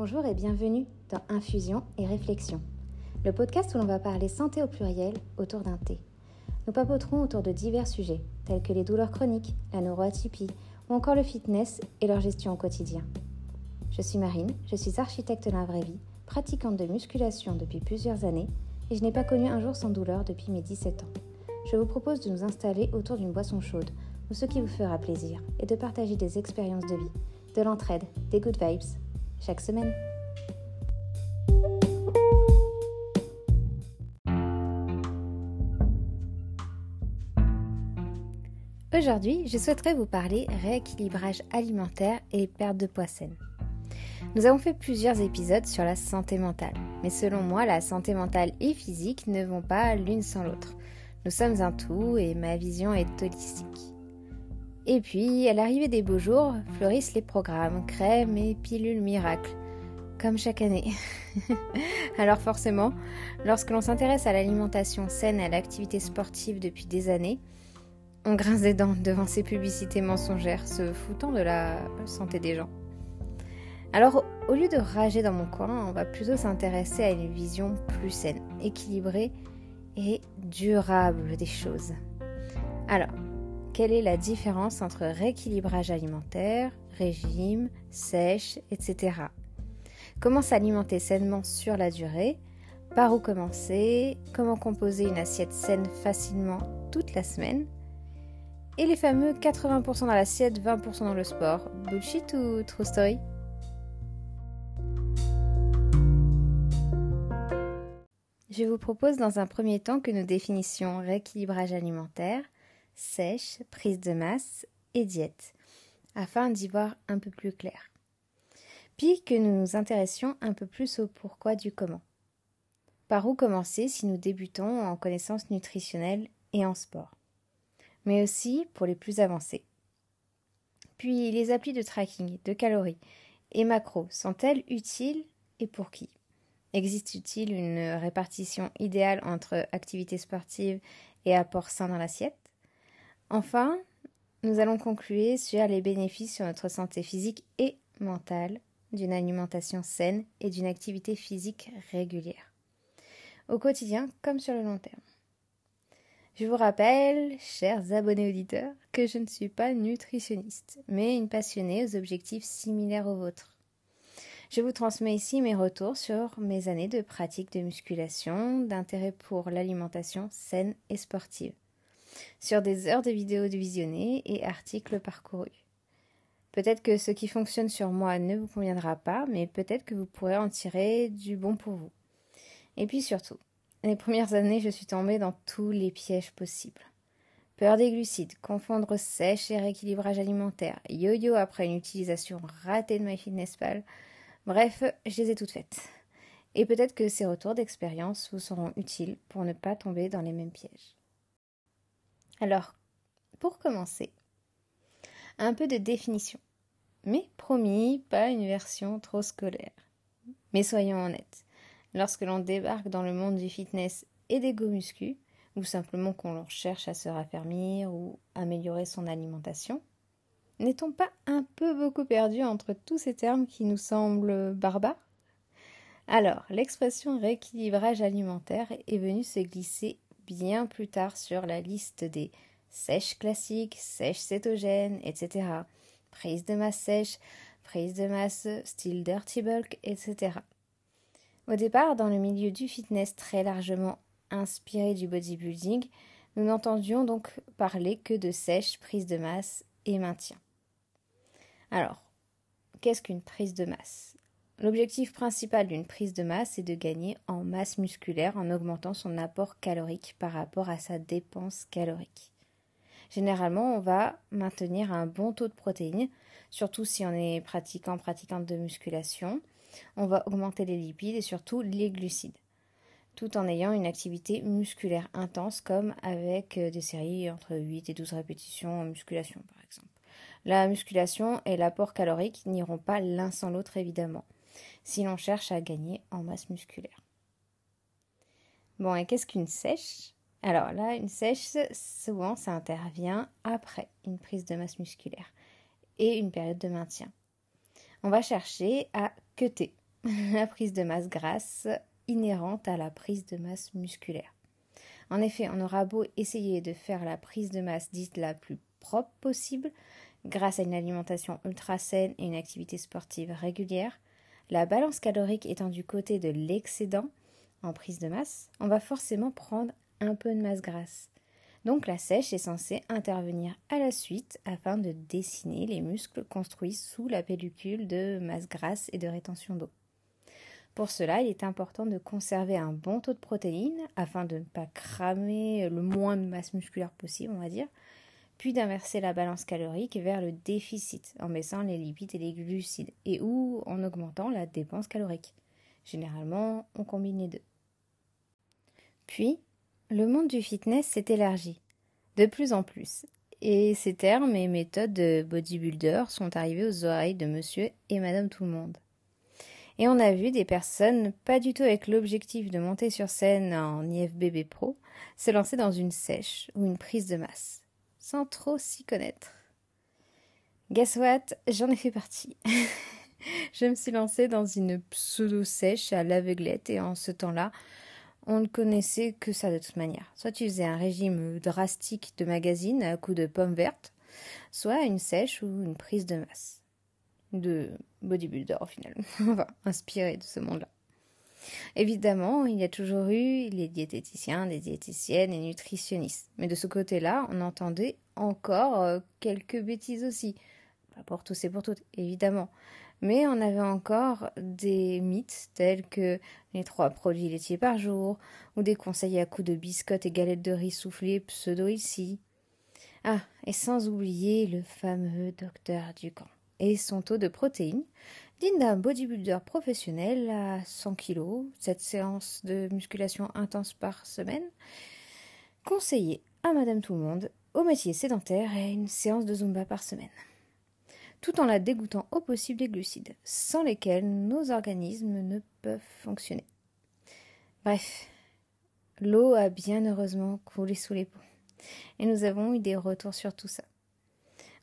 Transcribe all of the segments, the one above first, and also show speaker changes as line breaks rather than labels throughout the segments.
Bonjour et bienvenue dans Infusion et Réflexion, le podcast où l'on va parler santé au pluriel autour d'un thé. Nous papoterons autour de divers sujets tels que les douleurs chroniques, la neuroatypie ou encore le fitness et leur gestion au quotidien. Je suis Marine, je suis architecte dans la vraie vie, pratiquante de musculation depuis plusieurs années et je n'ai pas connu un jour sans douleur depuis mes 17 ans. Je vous propose de nous installer autour d'une boisson chaude ou ce qui vous fera plaisir et de partager des expériences de vie, de l'entraide, des good vibes chaque semaine. Aujourd'hui, je souhaiterais vous parler rééquilibrage alimentaire et perte de poids saine. Nous avons fait plusieurs épisodes sur la santé mentale, mais selon moi, la santé mentale et physique ne vont pas l'une sans l'autre. Nous sommes un tout et ma vision est holistique. Et puis, à l'arrivée des beaux jours, fleurissent les programmes, crèmes et pilules miracles, comme chaque année. Alors forcément, lorsque l'on s'intéresse à l'alimentation saine et à l'activité sportive depuis des années, on grince des dents devant ces publicités mensongères se foutant de la santé des gens. Alors, au lieu de rager dans mon coin, on va plutôt s'intéresser à une vision plus saine, équilibrée et durable des choses. Alors, quelle est la différence entre rééquilibrage alimentaire, régime, sèche, etc. Comment s'alimenter sainement sur la durée? Par où commencer? Comment composer une assiette saine facilement toute la semaine? Et les fameux 80% dans l'assiette, 20% dans le sport. Bullshit ou true story? Je vous propose dans un premier temps que nous définissions rééquilibrage alimentaire, sèche, prise de masse et diète, afin d'y voir un peu plus clair. Puis que nous nous intéressions un peu plus au pourquoi du comment. Par où commencer si nous débutons en connaissances nutritionnelles et en sport, mais aussi pour les plus avancés. Puis les applis de tracking de calories et macros sont-elles utiles et pour qui? Existe-t-il une répartition idéale entre activité sportive et apport sain dans l'assiette? Enfin, nous allons conclure sur les bénéfices sur notre santé physique et mentale d'une alimentation saine et d'une activité physique régulière, au quotidien comme sur le long terme. Je vous rappelle, chers abonnés auditeurs, que je ne suis pas nutritionniste, mais une passionnée aux objectifs similaires aux vôtres. Je vous transmets ici mes retours sur mes années de pratique de musculation, d'intérêt pour l'alimentation saine et sportive sur des heures de vidéos de visionnées et articles parcourus. Peut-être que ce qui fonctionne sur moi ne vous conviendra pas, mais peut-être que vous pourrez en tirer du bon pour vous. Et puis surtout, les premières années, je suis tombée dans tous les pièges possibles. Peur des glucides, confondre sèche et rééquilibrage alimentaire, yo-yo après une utilisation ratée de MyFitnessPal. Bref, je les ai toutes faites. Et peut-être que ces retours d'expérience vous seront utiles pour ne pas tomber dans les mêmes pièges. Alors, pour commencer, un peu de définition. Mais promis, pas une version trop scolaire. Mais soyons honnêtes, lorsque l'on débarque dans le monde du fitness et des go muscu, ou simplement qu'on cherche à se raffermir ou améliorer son alimentation, n'est-on pas un peu beaucoup perdu entre tous ces termes qui nous semblent barbares? Alors, l'expression rééquilibrage alimentaire est venue se glisser bien plus tard sur la liste des sèches classiques, sèches cétogènes, etc. Prise de masse sèche, prise de masse style dirty bulk, etc. Au départ, dans le milieu du fitness très largement inspiré du bodybuilding, nous n'entendions donc parler que de sèche, prise de masse et maintien. Alors, qu'est-ce qu'une prise de masse? L'objectif principal d'une prise de masse est de gagner en masse musculaire en augmentant son apport calorique par rapport à sa dépense calorique. Généralement, on va maintenir un bon taux de protéines, surtout si on est pratiquant, pratiquante de musculation. On va augmenter les lipides et surtout les glucides, tout en ayant une activité musculaire intense comme avec euh, des séries entre 8 et 12 répétitions en musculation par exemple. La musculation et l'apport calorique n'iront pas l'un sans l'autre évidemment si l'on cherche à gagner en masse musculaire. Bon, et qu'est-ce qu'une sèche? Alors là, une sèche, souvent, ça intervient après une prise de masse musculaire et une période de maintien. On va chercher à cutter la prise de masse grasse inhérente à la prise de masse musculaire. En effet, on aura beau essayer de faire la prise de masse dite la plus propre possible, grâce à une alimentation ultra saine et une activité sportive régulière, la balance calorique étant du côté de l'excédent en prise de masse, on va forcément prendre un peu de masse grasse. Donc la sèche est censée intervenir à la suite afin de dessiner les muscles construits sous la pellicule de masse grasse et de rétention d'eau. Pour cela, il est important de conserver un bon taux de protéines afin de ne pas cramer le moins de masse musculaire possible, on va dire, puis d'inverser la balance calorique vers le déficit en baissant les lipides et les glucides et ou en augmentant la dépense calorique. Généralement, on combine les deux. Puis, le monde du fitness s'est élargi, de plus en plus, et ces termes et méthodes de bodybuilder sont arrivés aux oreilles de monsieur et madame tout le monde. Et on a vu des personnes, pas du tout avec l'objectif de monter sur scène en IFBB Pro, se lancer dans une sèche ou une prise de masse, sans trop s'y connaître. Guess what? J'en ai fait partie. je me suis lancée dans une pseudo-sèche à l'aveuglette et en ce temps-là, on ne connaissait que ça de toute manière. Soit tu faisais un régime drastique de magazine à coups de pommes vertes, soit une sèche ou une prise de masse. De bodybuilder au final, enfin, inspiré de ce monde-là. Évidemment, il y a toujours eu les diététiciens, les diététiciennes et nutritionnistes. Mais de ce côté-là, on entendait encore euh, quelques bêtises aussi. Pas pour tous et pour toutes, évidemment. Mais on avait encore des mythes tels que les trois produits laitiers par jour, ou des conseils à coups de biscottes et galettes de riz soufflées pseudo ici. Ah, et sans oublier le fameux docteur Ducamp et son taux de protéines, digne d'un bodybuilder professionnel à 100 kg, cette séance de musculation intense par semaine, conseillé à Madame Tout le Monde, au métier sédentaire et une séance de Zumba par semaine tout en la dégoûtant au possible des glucides, sans lesquels nos organismes ne peuvent fonctionner. Bref, l'eau a bien heureusement coulé sous les ponts, et nous avons eu des retours sur tout ça.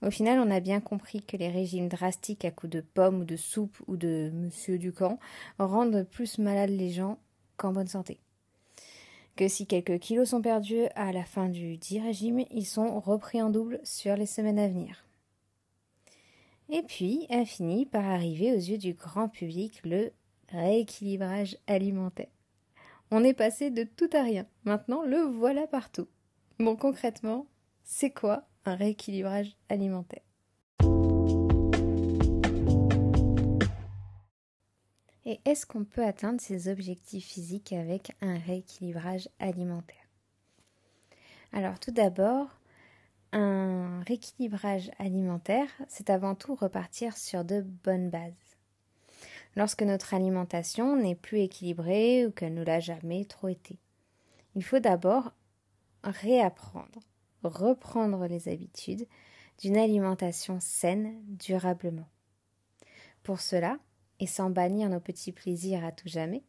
Au final, on a bien compris que les régimes drastiques à coups de pommes ou de soupe ou de Monsieur Ducamp rendent plus malades les gens qu'en bonne santé. Que si quelques kilos sont perdus à la fin du dit régime, ils sont repris en double sur les semaines à venir. Et puis a fini par arriver aux yeux du grand public le rééquilibrage alimentaire. On est passé de tout à rien. Maintenant, le voilà partout. Bon, concrètement, c'est quoi un rééquilibrage alimentaire Et est-ce qu'on peut atteindre ses objectifs physiques avec un rééquilibrage alimentaire? Alors tout d'abord, un rééquilibrage alimentaire, c'est avant tout repartir sur de bonnes bases. Lorsque notre alimentation n'est plus équilibrée ou qu'elle ne l'a jamais trop été, il faut d'abord réapprendre, reprendre les habitudes d'une alimentation saine durablement. Pour cela, et sans bannir nos petits plaisirs à tout jamais,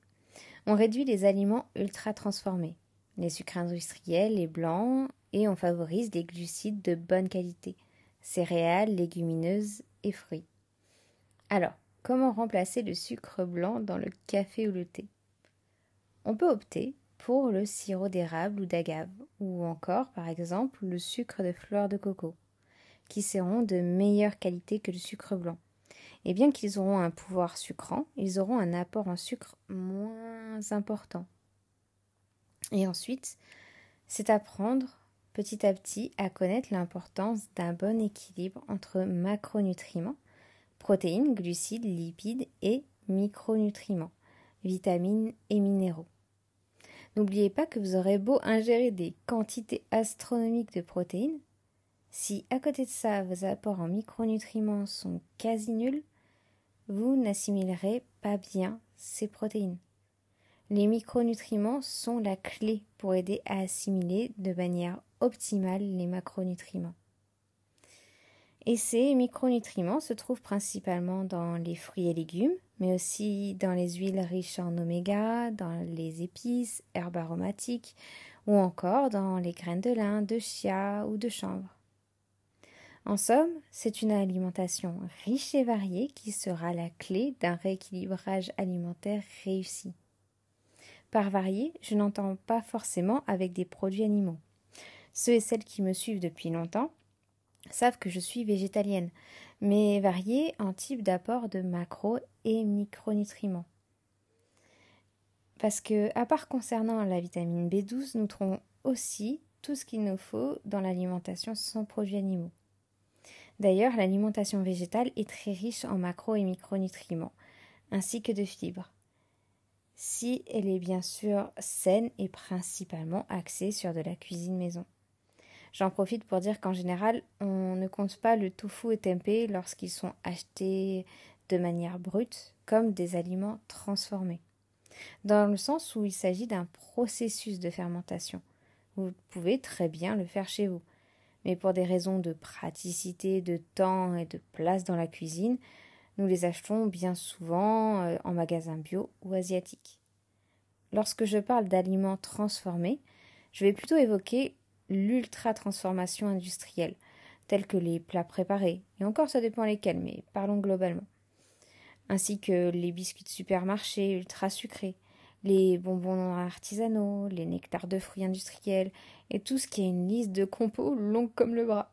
on réduit les aliments ultra transformés, les sucres industriels, les blancs et on favorise des glucides de bonne qualité, céréales, légumineuses et fruits. Alors, comment remplacer le sucre blanc dans le café ou le thé? On peut opter pour le sirop d'érable ou d'agave, ou encore, par exemple, le sucre de fleur de coco, qui seront de meilleure qualité que le sucre blanc. Et bien qu'ils auront un pouvoir sucrant, ils auront un apport en sucre moins important. Et ensuite, c'est à prendre petit à petit à connaître l'importance d'un bon équilibre entre macronutriments, protéines, glucides, lipides et micronutriments, vitamines et minéraux. N'oubliez pas que vous aurez beau ingérer des quantités astronomiques de protéines, si à côté de ça vos apports en micronutriments sont quasi nuls, vous n'assimilerez pas bien ces protéines. Les micronutriments sont la clé pour aider à assimiler de manière optimale les macronutriments. Et ces micronutriments se trouvent principalement dans les fruits et légumes, mais aussi dans les huiles riches en oméga, dans les épices, herbes aromatiques, ou encore dans les graines de lin, de chia ou de chanvre. En somme, c'est une alimentation riche et variée qui sera la clé d'un rééquilibrage alimentaire réussi. Par varié, je n'entends pas forcément avec des produits animaux. Ceux et celles qui me suivent depuis longtemps savent que je suis végétalienne, mais variée en type d'apport de macro et micronutriments. Parce que, à part concernant la vitamine B12, nous trouvons aussi tout ce qu'il nous faut dans l'alimentation sans produits animaux. D'ailleurs, l'alimentation végétale est très riche en macro et micronutriments, ainsi que de fibres. Si elle est bien sûr saine et principalement axée sur de la cuisine maison. J'en profite pour dire qu'en général, on ne compte pas le tofu et tempeh lorsqu'ils sont achetés de manière brute comme des aliments transformés. Dans le sens où il s'agit d'un processus de fermentation. Vous pouvez très bien le faire chez vous. Mais pour des raisons de praticité, de temps et de place dans la cuisine, nous les achetons bien souvent euh, en magasin bio ou asiatique. Lorsque je parle d'aliments transformés, je vais plutôt évoquer l'ultra-transformation industrielle, tels que les plats préparés, et encore ça dépend lesquels, mais parlons globalement, ainsi que les biscuits de supermarché ultra sucrés, les bonbons artisanaux, les nectars de fruits industriels, et tout ce qui est une liste de compos longue comme le bras.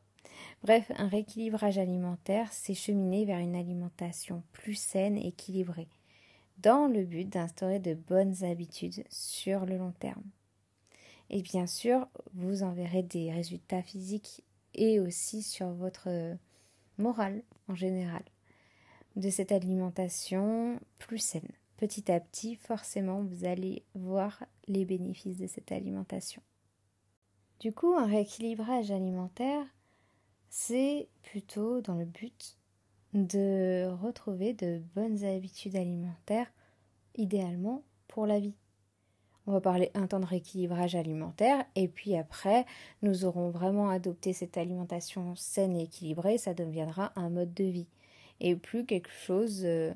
Bref, un rééquilibrage alimentaire, c'est cheminer vers une alimentation plus saine et équilibrée, dans le but d'instaurer de bonnes habitudes sur le long terme. Et bien sûr, vous en verrez des résultats physiques et aussi sur votre morale en général de cette alimentation plus saine. Petit à petit, forcément, vous allez voir les bénéfices de cette alimentation. Du coup, un rééquilibrage alimentaire, c'est plutôt dans le but de retrouver de bonnes habitudes alimentaires, idéalement pour la vie. On va parler un temps de rééquilibrage alimentaire et puis après, nous aurons vraiment adopté cette alimentation saine et équilibrée, ça deviendra un mode de vie et plus quelque chose euh,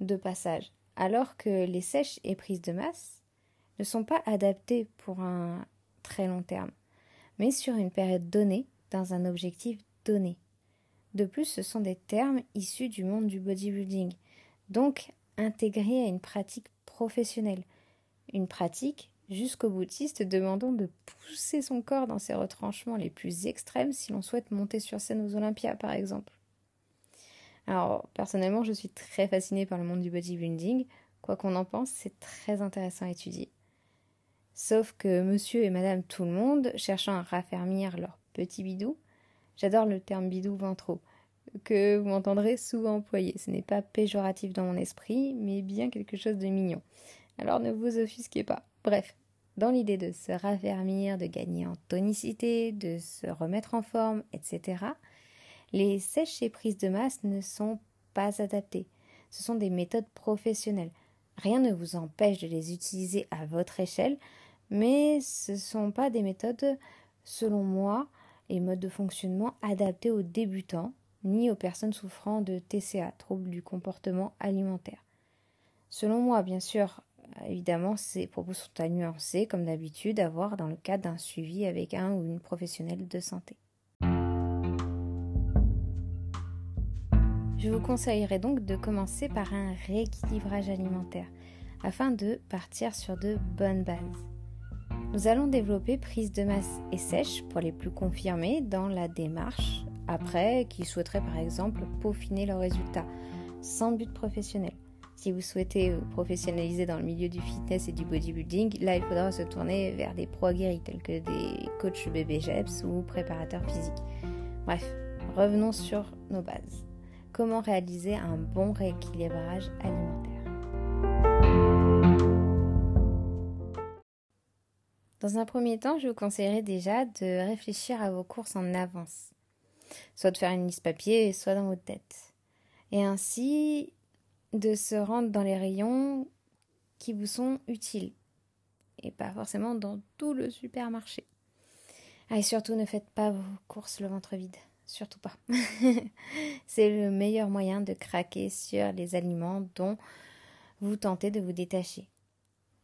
de passage. Alors que les sèches et prises de masse ne sont pas adaptées pour un très long terme, mais sur une période donnée, dans un objectif donné. De plus, ce sont des termes issus du monde du bodybuilding, donc intégrés à une pratique professionnelle une pratique jusqu'au boutiste demandant de pousser son corps dans ses retranchements les plus extrêmes si l'on souhaite monter sur scène aux Olympias par exemple. Alors personnellement je suis très fascinée par le monde du bodybuilding, quoi qu'on en pense c'est très intéressant à étudier. Sauf que monsieur et madame tout le monde, cherchant à raffermir leur petit bidou, j'adore le terme bidou ventraux, que vous m'entendrez souvent employer. Ce n'est pas péjoratif dans mon esprit, mais bien quelque chose de mignon alors ne vous offusquez pas. Bref, dans l'idée de se raffermir, de gagner en tonicité, de se remettre en forme, etc., les sèches et prises de masse ne sont pas adaptées. Ce sont des méthodes professionnelles. Rien ne vous empêche de les utiliser à votre échelle, mais ce ne sont pas des méthodes, selon moi, et modes de fonctionnement adaptés aux débutants, ni aux personnes souffrant de TCA, troubles du comportement alimentaire. Selon moi, bien sûr, Évidemment, ces propos sont à nuancer, comme d'habitude, à voir dans le cadre d'un suivi avec un ou une professionnelle de santé. Je vous conseillerais donc de commencer par un rééquilibrage alimentaire, afin de partir sur de bonnes bases. Nous allons développer prise de masse et sèche pour les plus confirmés dans la démarche, après qui souhaiteraient par exemple peaufiner leurs résultats, sans but professionnel. Si vous souhaitez vous professionnaliser dans le milieu du fitness et du bodybuilding, là il faudra se tourner vers des pro aguerris tels que des coachs bébé jeps ou préparateurs physiques. Bref, revenons sur nos bases. Comment réaliser un bon rééquilibrage alimentaire? Dans un premier temps, je vous conseillerais déjà de réfléchir à vos courses en avance. Soit de faire une liste papier, soit dans votre tête. Et ainsi, de se rendre dans les rayons qui vous sont utiles et pas forcément dans tout le supermarché. Ah, et surtout, ne faites pas vos courses le ventre vide. Surtout pas. C'est le meilleur moyen de craquer sur les aliments dont vous tentez de vous détacher.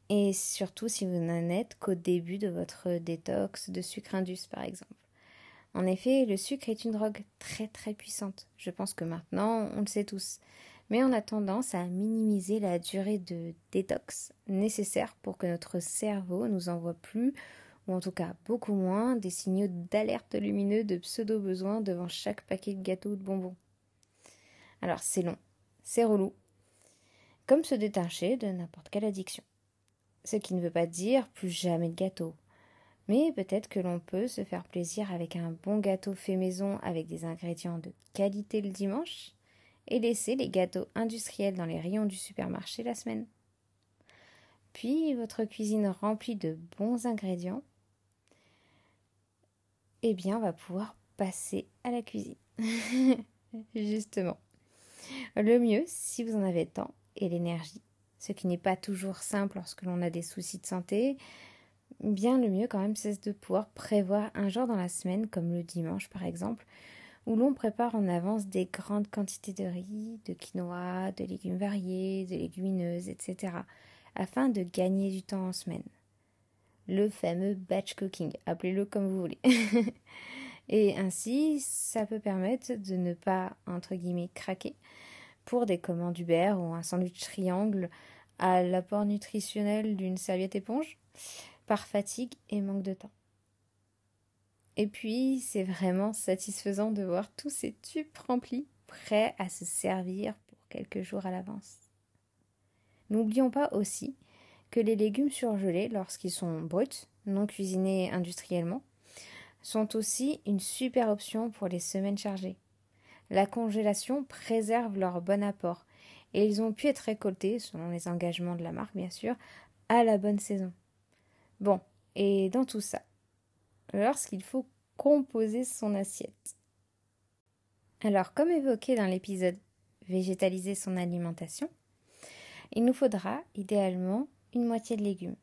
Et surtout si vous n'en êtes qu'au début de votre détox de sucre indus, par exemple. En effet, le sucre est une drogue très très puissante. Je pense que maintenant, on le sait tous. Mais on a tendance à minimiser la durée de détox nécessaire pour que notre cerveau nous envoie plus, ou en tout cas beaucoup moins, des signaux d'alerte lumineux de pseudo-besoin devant chaque paquet de gâteaux ou de bonbons. Alors c'est long, c'est relou, comme se détacher de n'importe quelle addiction. Ce qui ne veut pas dire plus jamais de gâteaux. Mais peut-être que l'on peut se faire plaisir avec un bon gâteau fait maison avec des ingrédients de qualité le dimanche et laisser les gâteaux industriels dans les rayons du supermarché la semaine. Puis votre cuisine remplie de bons ingrédients, eh bien on va pouvoir passer à la cuisine. Justement. Le mieux, si vous en avez le temps et l'énergie, ce qui n'est pas toujours simple lorsque l'on a des soucis de santé, bien le mieux quand même, c'est de pouvoir prévoir un jour dans la semaine, comme le dimanche par exemple, où l'on prépare en avance des grandes quantités de riz, de quinoa, de légumes variés, de légumineuses, etc., afin de gagner du temps en semaine. Le fameux batch cooking, appelez-le comme vous voulez. Et ainsi, ça peut permettre de ne pas, entre guillemets, craquer pour des commandes Uber ou un sandwich triangle à l'apport nutritionnel d'une serviette éponge par fatigue et manque de temps. Et puis, c'est vraiment satisfaisant de voir tous ces tubes remplis, prêts à se servir pour quelques jours à l'avance. N'oublions pas aussi que les légumes surgelés, lorsqu'ils sont bruts, non cuisinés industriellement, sont aussi une super option pour les semaines chargées. La congélation préserve leur bon apport et ils ont pu être récoltés, selon les engagements de la marque bien sûr, à la bonne saison. Bon, et dans tout ça, lorsqu'il faut composer son assiette. Alors, comme évoqué dans l'épisode Végétaliser son alimentation, il nous faudra idéalement une moitié de légumes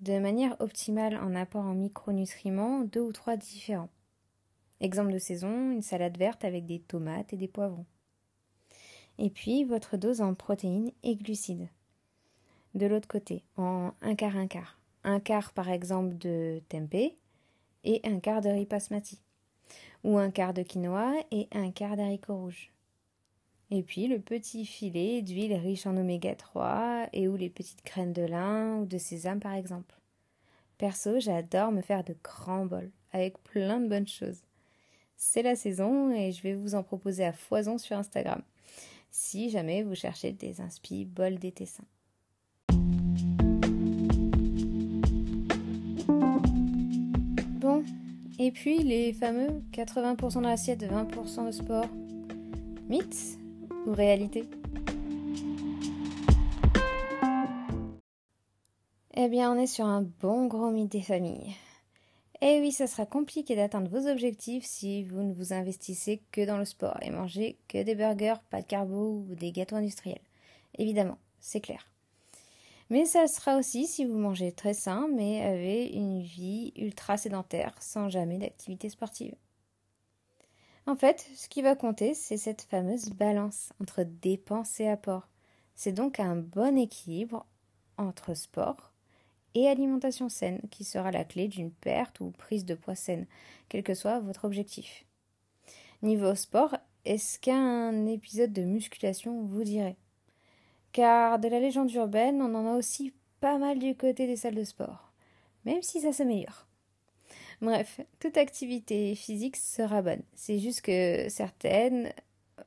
de manière optimale en apport en micronutriments, deux ou trois différents. Exemple de saison, une salade verte avec des tomates et des poivrons. Et puis votre dose en protéines et glucides. De l'autre côté, en un quart, un quart. Un quart par exemple de tempeh et un quart de riz basmati. Ou un quart de quinoa et un quart d'haricots rouges. Et puis le petit filet d'huile riche en oméga 3 et ou les petites graines de lin ou de sésame par exemple. Perso, j'adore me faire de grands bols avec plein de bonnes choses. C'est la saison et je vais vous en proposer à foison sur Instagram si jamais vous cherchez des inspi bols d'été sain. Et puis les fameux 80% de l'assiette, 20% de sport. Mythe ou réalité Eh bien, on est sur un bon gros mythe des familles. Eh oui, ça sera compliqué d'atteindre vos objectifs si vous ne vous investissez que dans le sport et mangez que des burgers, pas de carbo ou des gâteaux industriels. Évidemment, c'est clair. Mais ça sera aussi si vous mangez très sain mais avez une vie ultra sédentaire sans jamais d'activité sportive. En fait, ce qui va compter, c'est cette fameuse balance entre dépenses et apports. C'est donc un bon équilibre entre sport et alimentation saine qui sera la clé d'une perte ou prise de poids saine, quel que soit votre objectif. Niveau sport, est-ce qu'un épisode de musculation vous dirait? Car de la légende urbaine, on en a aussi pas mal du côté des salles de sport, même si ça s'améliore. Bref, toute activité physique sera bonne. C'est juste que certaines,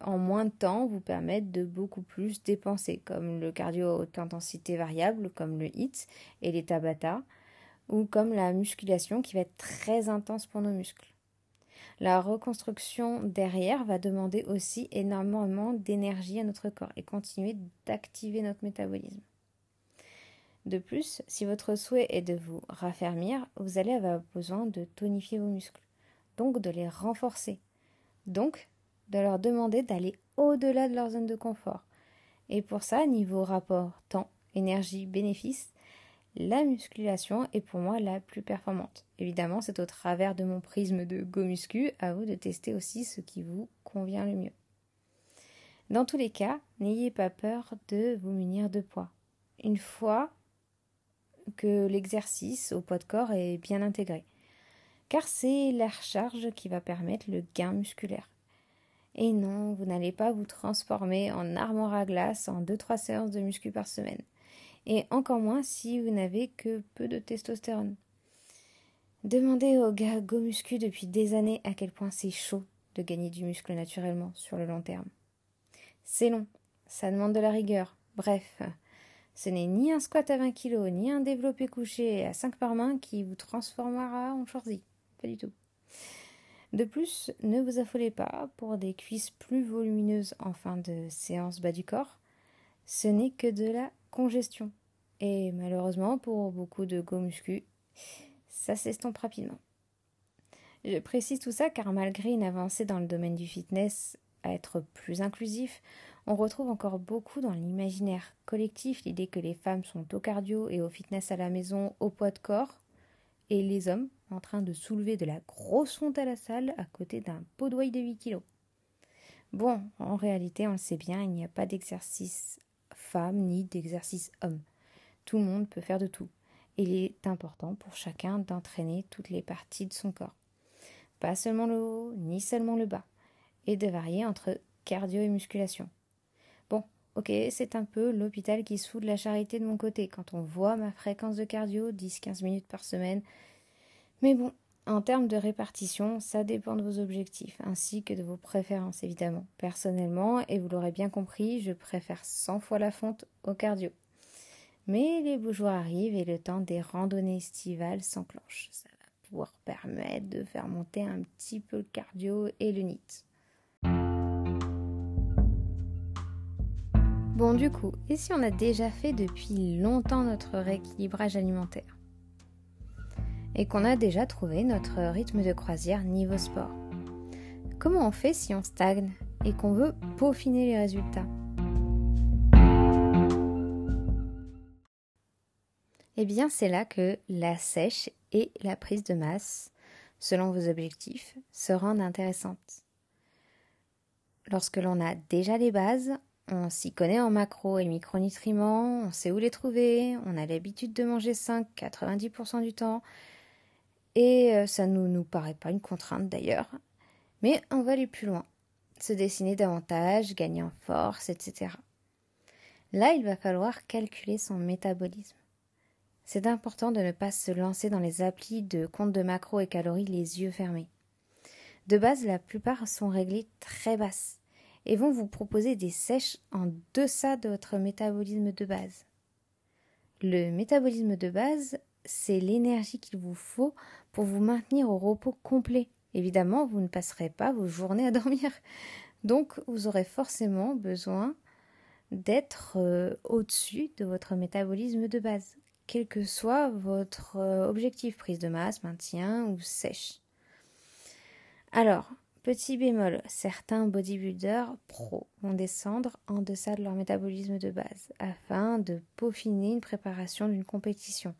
en moins de temps, vous permettent de beaucoup plus dépenser, comme le cardio haute intensité variable, comme le HIIT et les Tabata, ou comme la musculation qui va être très intense pour nos muscles. La reconstruction derrière va demander aussi énormément d'énergie à notre corps et continuer d'activer notre métabolisme. De plus, si votre souhait est de vous raffermir, vous allez avoir besoin de tonifier vos muscles, donc de les renforcer, donc de leur demander d'aller au-delà de leur zone de confort. Et pour ça, niveau rapport temps, énergie, bénéfice, la musculation est pour moi la plus performante. Évidemment, c'est au travers de mon prisme de Go Muscu, à vous de tester aussi ce qui vous convient le mieux. Dans tous les cas, n'ayez pas peur de vous munir de poids. Une fois que l'exercice au poids de corps est bien intégré. car c'est la recharge qui va permettre le gain musculaire. Et non, vous n'allez pas vous transformer en armoire à glace en 2-3 séances de muscu par semaine. Et encore moins si vous n'avez que peu de testostérone. Demandez aux gars go muscu depuis des années à quel point c'est chaud de gagner du muscle naturellement sur le long terme. C'est long, ça demande de la rigueur. Bref, ce n'est ni un squat à 20 kg, ni un développé couché à 5 par main qui vous transformera en choisi. Pas du tout. De plus, ne vous affolez pas pour des cuisses plus volumineuses en fin de séance bas du corps. Ce n'est que de la congestion. Et malheureusement, pour beaucoup de go muscu, ça s'estompe rapidement. Je précise tout ça car malgré une avancée dans le domaine du fitness à être plus inclusif, on retrouve encore beaucoup dans l'imaginaire collectif l'idée que les femmes sont au cardio et au fitness à la maison au poids de corps, et les hommes en train de soulever de la grosse fonte à la salle à côté d'un pot de de 8 kilos. Bon, en réalité, on le sait bien, il n'y a pas d'exercice ni d'exercice homme. Tout le monde peut faire de tout. il est important pour chacun d'entraîner toutes les parties de son corps. Pas seulement le haut, ni seulement le bas. Et de varier entre cardio et musculation. Bon, ok, c'est un peu l'hôpital qui se fout de la charité de mon côté quand on voit ma fréquence de cardio, 10-15 minutes par semaine, mais bon, en termes de répartition, ça dépend de vos objectifs, ainsi que de vos préférences évidemment. Personnellement, et vous l'aurez bien compris, je préfère 100 fois la fonte au cardio. Mais les beaux jours arrivent et le temps des randonnées estivales s'enclenche. Ça va pouvoir permettre de faire monter un petit peu le cardio et le NIT. Bon du coup, et si on a déjà fait depuis longtemps notre rééquilibrage alimentaire? Et qu'on a déjà trouvé notre rythme de croisière niveau sport. Comment on fait si on stagne et qu'on veut peaufiner les résultats? Eh bien, c'est là que la sèche et la prise de masse, selon vos objectifs, se rendent intéressantes. Lorsque l'on a déjà les bases, on s'y connaît en macro et micronutriments, on sait où les trouver, on a l'habitude de manger 5 90% du temps, et euh, ça ne nous, paraît pas une contrainte d'ailleurs. Mais on va aller plus loin, se dessiner davantage, gagner en force, etc. Là, il va falloir calculer son métabolisme. C'est important de ne pas se lancer dans les applis de compte de macro et calories les yeux fermés. De base, la plupart sont réglées très basses et vont vous proposer des sèches en deçà de votre métabolisme de base. Le métabolisme de base, c'est l'énergie qu'il vous faut pour vous maintenir au repos complet. Évidemment, vous ne passerez pas vos journées à dormir. Donc, vous aurez forcément besoin d'être euh, au-dessus de votre métabolisme de base, quel que soit votre euh, objectif, prise de masse, maintien ou sèche. Alors, petit bémol, certains bodybuilders pro vont descendre en deçà de leur métabolisme de base afin de peaufiner une préparation d'une compétition.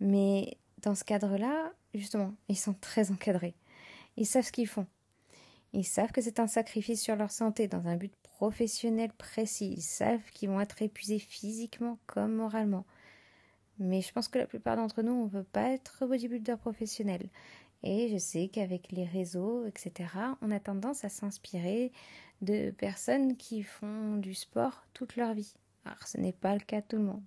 Mais dans ce cadre-là, justement, ils sont très encadrés. Ils savent ce qu'ils font. Ils savent que c'est un sacrifice sur leur santé dans un but professionnel précis. Ils savent qu'ils vont être épuisés physiquement comme moralement. Mais je pense que la plupart d'entre nous, on ne veut pas être bodybuilder professionnel. Et je sais qu'avec les réseaux, etc., on a tendance à s'inspirer de personnes qui font du sport toute leur vie. Alors ce n'est pas le cas de tout le monde.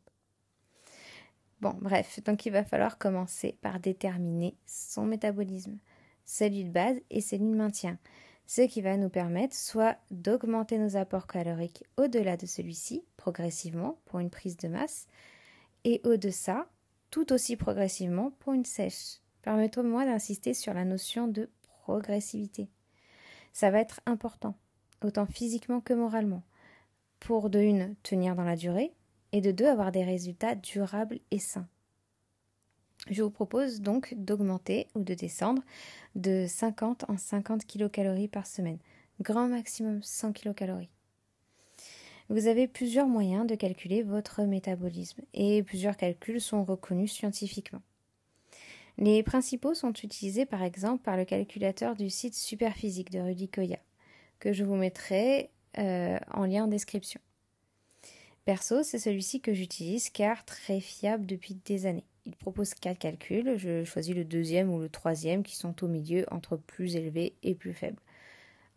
Bon, bref, donc il va falloir commencer par déterminer son métabolisme, celui de base et celui de maintien, ce qui va nous permettre soit d'augmenter nos apports caloriques au-delà de celui-ci, progressivement, pour une prise de masse, et au-deçà, tout aussi progressivement, pour une sèche. Permettez-moi d'insister sur la notion de progressivité. Ça va être important, autant physiquement que moralement, pour de une tenir dans la durée, et de deux, avoir des résultats durables et sains. Je vous propose donc d'augmenter ou de descendre de 50 en 50 kcal par semaine, grand maximum 100 kcal. Vous avez plusieurs moyens de calculer votre métabolisme et plusieurs calculs sont reconnus scientifiquement. Les principaux sont utilisés par exemple par le calculateur du site Superphysique de Rudy Koya, que je vous mettrai euh, en lien en description. Perso, c'est celui-ci que j'utilise car très fiable depuis des années. il propose quatre calculs. Je choisis le deuxième ou le troisième qui sont au milieu entre plus élevé et plus faible.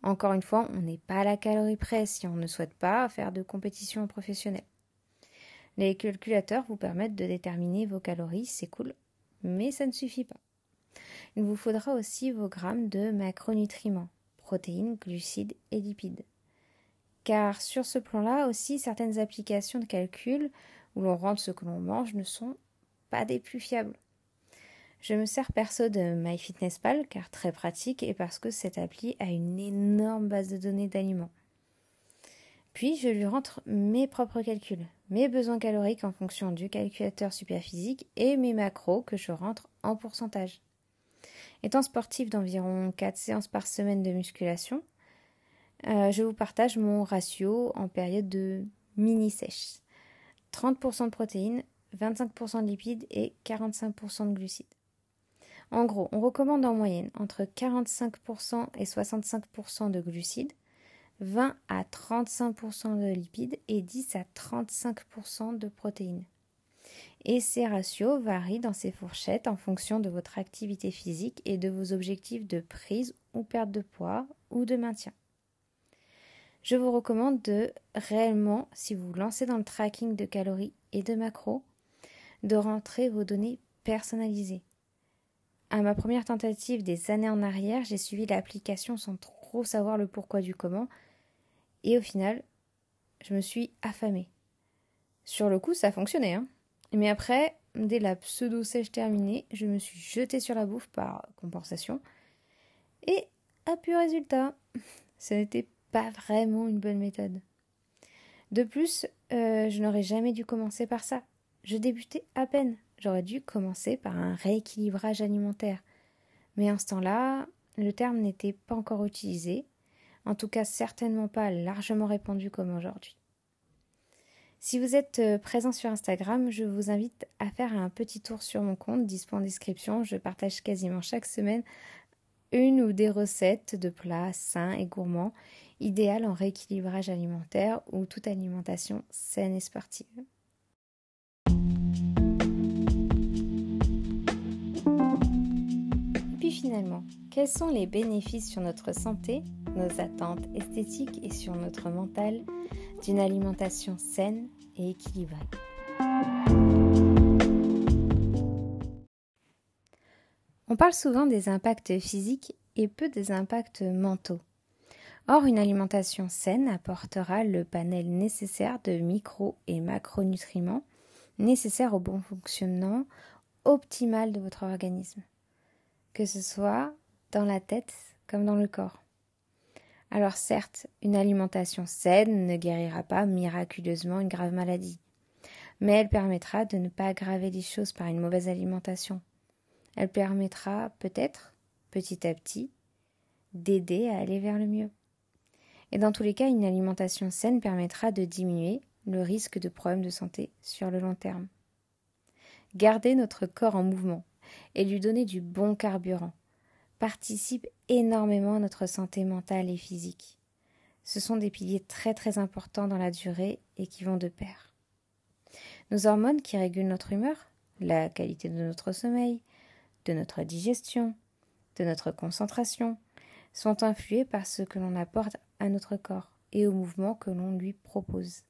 Encore une fois, on n'est pas à la calorie près si on ne souhaite pas faire de compétition professionnelle. Les calculateurs vous permettent de déterminer vos calories, c'est cool, mais ça ne suffit pas. Il vous faudra aussi vos grammes de macronutriments, protéines, glucides et lipides. Car sur ce plan-là aussi, certaines applications de calcul où l'on rentre ce que l'on mange ne sont pas des plus fiables. Je me sers perso de MyFitnessPal car très pratique et parce que cette appli a une énorme base de données d'aliments. Puis je lui rentre mes propres calculs, mes besoins caloriques en fonction du calculateur superphysique et mes macros que je rentre en pourcentage. Étant sportif d'environ 4 séances par semaine de musculation, euh, je vous partage mon ratio en période de mini-sèche. 30% de protéines, 25% de lipides et 45% de glucides. En gros, on recommande en moyenne entre 45% et 65% de glucides, 20 à 35% de lipides et 10 à 35% de protéines. Et ces ratios varient dans ces fourchettes en fonction de votre activité physique et de vos objectifs de prise ou perte de poids ou de maintien. Je vous recommande de réellement, si vous vous lancez dans le tracking de calories et de macros, de rentrer vos données personnalisées. À ma première tentative des années en arrière, j'ai suivi l'application sans trop savoir le pourquoi du comment et au final, je me suis affamée. Sur le coup, ça fonctionnait. Hein Mais après, dès la pseudo-sèche terminée, je me suis jetée sur la bouffe par compensation. Et à pu résultat, ce n'était pas vraiment une bonne méthode. De plus, euh, je n'aurais jamais dû commencer par ça. Je débutais à peine. J'aurais dû commencer par un rééquilibrage alimentaire. Mais en ce temps-là, le terme n'était pas encore utilisé en tout cas certainement pas largement répandu comme aujourd'hui. Si vous êtes euh, présent sur Instagram, je vous invite à faire un petit tour sur mon compte, dispo en description. Je partage quasiment chaque semaine une ou des recettes de plats sains et gourmands, idéales en rééquilibrage alimentaire ou toute alimentation saine et sportive. Et puis finalement, quels sont les bénéfices sur notre santé nos attentes esthétiques et sur notre mental d'une alimentation saine et équilibrée? On parle souvent des impacts physiques et peu des impacts mentaux. Or, une alimentation saine apportera le panel nécessaire de micro et macronutriments nécessaires au bon fonctionnement optimal de votre organisme, que ce soit dans la tête comme dans le corps. Alors certes, une alimentation saine ne guérira pas miraculeusement une grave maladie, mais elle permettra de ne pas aggraver les choses par une mauvaise alimentation. Elle permettra peut-être, petit à petit, d'aider à aller vers le mieux. Et dans tous les cas, une alimentation saine permettra de diminuer le risque de problèmes de santé sur le long terme. Garder notre corps en mouvement et lui donner du bon carburant participe énormément à notre santé mentale et physique. Ce sont des piliers très très importants dans la durée et qui vont de pair. Nos hormones qui régulent notre humeur, la qualité de notre sommeil, de notre digestion, de notre concentration, sont influées par ce que l'on apporte à notre corps et au mouvement que l'on lui propose.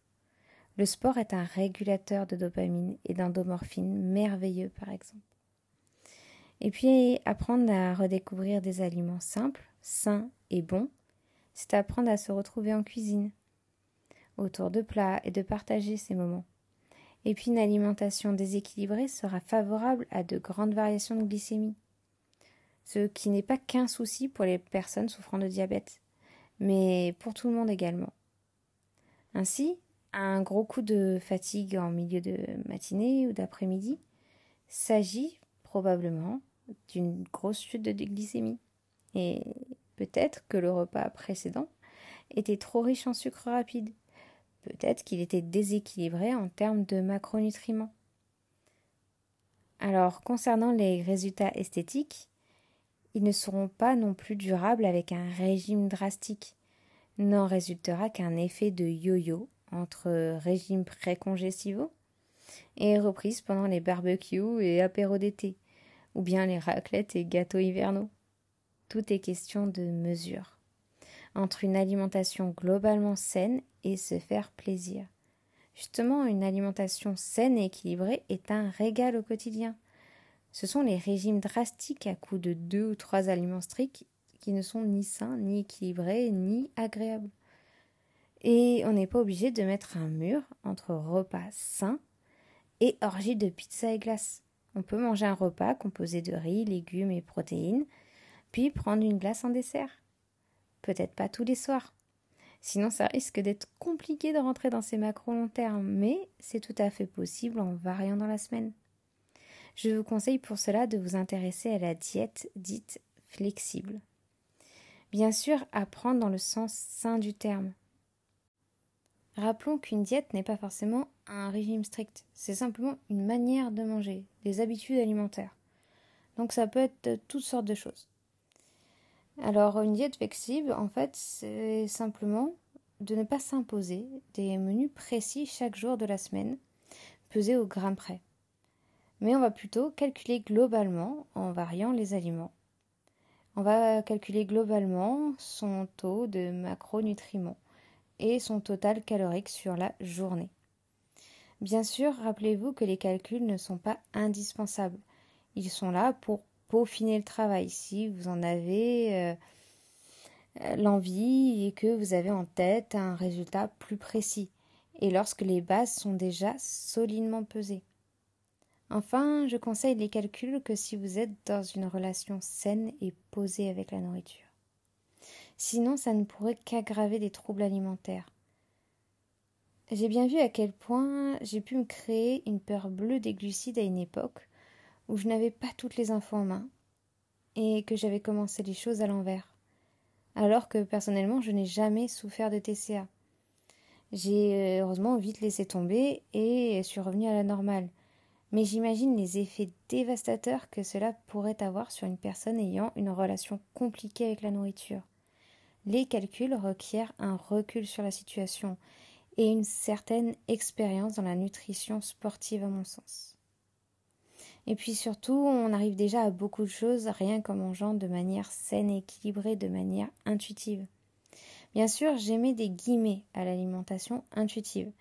Le sport est un régulateur de dopamine et d'endomorphine merveilleux par exemple. Et puis apprendre à redécouvrir des aliments simples, sains et bons, c'est apprendre à se retrouver en cuisine, autour de plats et de partager ces moments. Et puis une alimentation déséquilibrée sera favorable à de grandes variations de glycémie, ce qui n'est pas qu'un souci pour les personnes souffrant de diabète, mais pour tout le monde également. Ainsi, un gros coup de fatigue en milieu de matinée ou d'après-midi s'agit probablement d'une grosse chute de glycémie. Et peut-être que le repas précédent était trop riche en sucre rapide. Peut-être qu'il était déséquilibré en termes de macronutriments. Alors, concernant les résultats esthétiques, ils ne seront pas non plus durables avec un régime drastique. N'en résultera qu'un effet de yo-yo entre régimes précongestivaux et reprise pendant les barbecues et apéros d'été, ou bien les raclettes et gâteaux hivernaux. Tout est question de mesure entre une alimentation globalement saine et se faire plaisir. Justement, une alimentation saine et équilibrée est un régal au quotidien. Ce sont les régimes drastiques à coup de deux ou trois aliments stricts qui ne sont ni sains, ni équilibrés, ni agréables. Et on n'est pas obligé de mettre un mur entre repas sains et orgie de pizza et glace. On peut manger un repas composé de riz, légumes et protéines, puis prendre une glace en dessert. Peut-être pas tous les soirs. Sinon, ça risque d'être compliqué de rentrer dans ces macros long terme, mais c'est tout à fait possible en variant dans la semaine. Je vous conseille pour cela de vous intéresser à la diète dite flexible. Bien sûr, à prendre dans le sens sain du terme. Rappelons qu'une diète n'est pas forcément un régime strict, c'est simplement une manière de manger, des habitudes alimentaires. Donc ça peut être toutes sortes de choses. Alors une diète flexible, en fait, c'est simplement de ne pas s'imposer des menus précis chaque jour de la semaine, pesés au gramme près. Mais on va plutôt calculer globalement en variant les aliments. On va calculer globalement son taux de macronutriments et son total calorique sur la journée. Bien sûr, rappelez-vous que les calculs ne sont pas indispensables. Ils sont là pour peaufiner le travail si vous en avez euh, l'envie et que vous avez en tête un résultat plus précis et lorsque les bases sont déjà solidement pesées. Enfin, je conseille les calculs que si vous êtes dans une relation saine et posée avec la nourriture. Sinon, ça ne pourrait qu'aggraver des troubles alimentaires. J'ai bien vu à quel point j'ai pu me créer une peur bleue des glucides à une époque où je n'avais pas toutes les infos en main et que j'avais commencé les choses à l'envers, alors que personnellement je n'ai jamais souffert de TCA. J'ai euh, heureusement vite laissé tomber et suis revenue à la normale. Mais j'imagine les effets dévastateurs que cela pourrait avoir sur une personne ayant une relation compliquée avec la nourriture. Les calculs requièrent un recul sur la situation et une certaine expérience dans la nutrition sportive à mon sens. Et puis surtout, on arrive déjà à beaucoup de choses rien qu'en mangeant de manière saine et équilibrée, de manière intuitive. Bien sûr, j'aimais des guillemets à l'alimentation intuitive,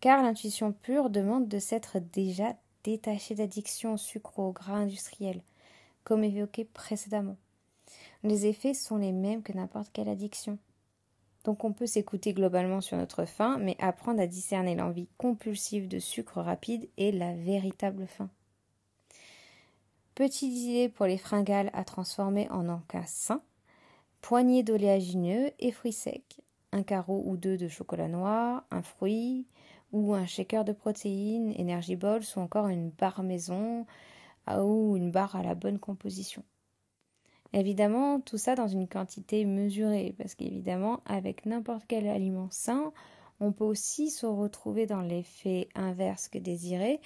car l'intuition pure demande de s'être déjà détaché d'addiction au sucre ou au gras industriel, comme évoqué précédemment. Les effets sont les mêmes que n'importe quelle addiction. Donc on peut s'écouter globalement sur notre faim, mais apprendre à discerner l'envie compulsive de sucre rapide et la véritable faim. Petite idée pour les fringales à transformer en encas sain. Poignée d'oléagineux et fruits secs. Un carreau ou deux de chocolat noir, un fruit ou un shaker de protéines, Energy Balls ou encore une barre maison ou une barre à la bonne composition. Évidemment, tout ça dans une quantité mesurée, parce qu'évidemment, avec n'importe quel aliment sain, on peut aussi se retrouver dans l'effet inverse que désiré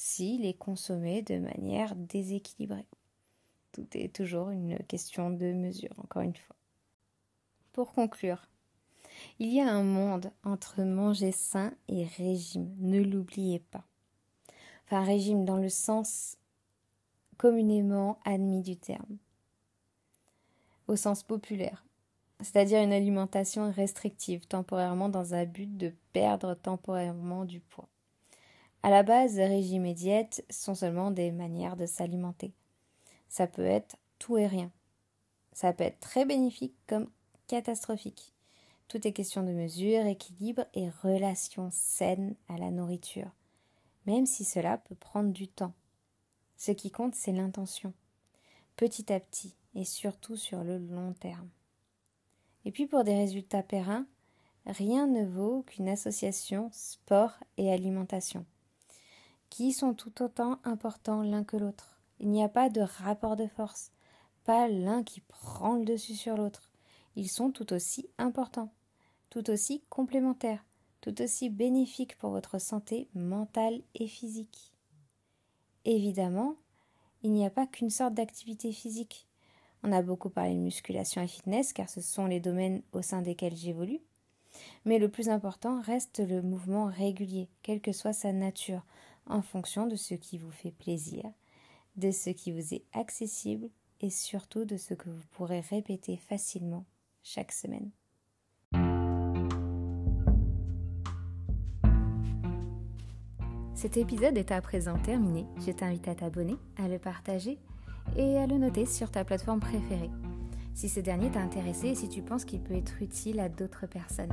s'il est consommé de manière déséquilibrée. Tout est toujours une question de mesure, encore une fois. Pour conclure, il y a un monde entre manger sain et régime, ne l'oubliez pas. Enfin, régime dans le sens communément admis du terme au sens populaire, c'est-à-dire une alimentation restrictive temporairement dans un but de perdre temporairement du poids. À la base, régime et diète sont seulement des manières de s'alimenter. Ça peut être tout et rien. Ça peut être très bénéfique comme catastrophique. Tout est question de mesure, équilibre et relation saine à la nourriture, même si cela peut prendre du temps. Ce qui compte, c'est l'intention. Petit à petit, et surtout sur le long terme. Et puis pour des résultats pérennes, rien ne vaut qu'une association sport et alimentation, qui sont tout autant importants l'un que l'autre. Il n'y a pas de rapport de force, pas l'un qui prend le dessus sur l'autre. Ils sont tout aussi importants, tout aussi complémentaires, tout aussi bénéfiques pour votre santé mentale et physique. Évidemment, il n'y a pas qu'une sorte d'activité physique. On a beaucoup parlé de musculation et fitness car ce sont les domaines au sein desquels j'évolue. Mais le plus important reste le mouvement régulier, quelle que soit sa nature, en fonction de ce qui vous fait plaisir, de ce qui vous est accessible et surtout de ce que vous pourrez répéter facilement chaque semaine. Cet épisode est à présent terminé. Je t'invite à t'abonner, à le partager et à le noter sur ta plateforme préférée. Si ce dernier t'a intéressé et si tu penses qu'il peut être utile à d'autres personnes.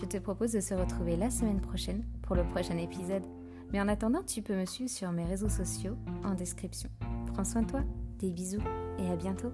Je te propose de se retrouver la semaine prochaine pour le prochain épisode. Mais en attendant, tu peux me suivre sur mes réseaux sociaux en description. Prends soin de toi, des bisous et à bientôt.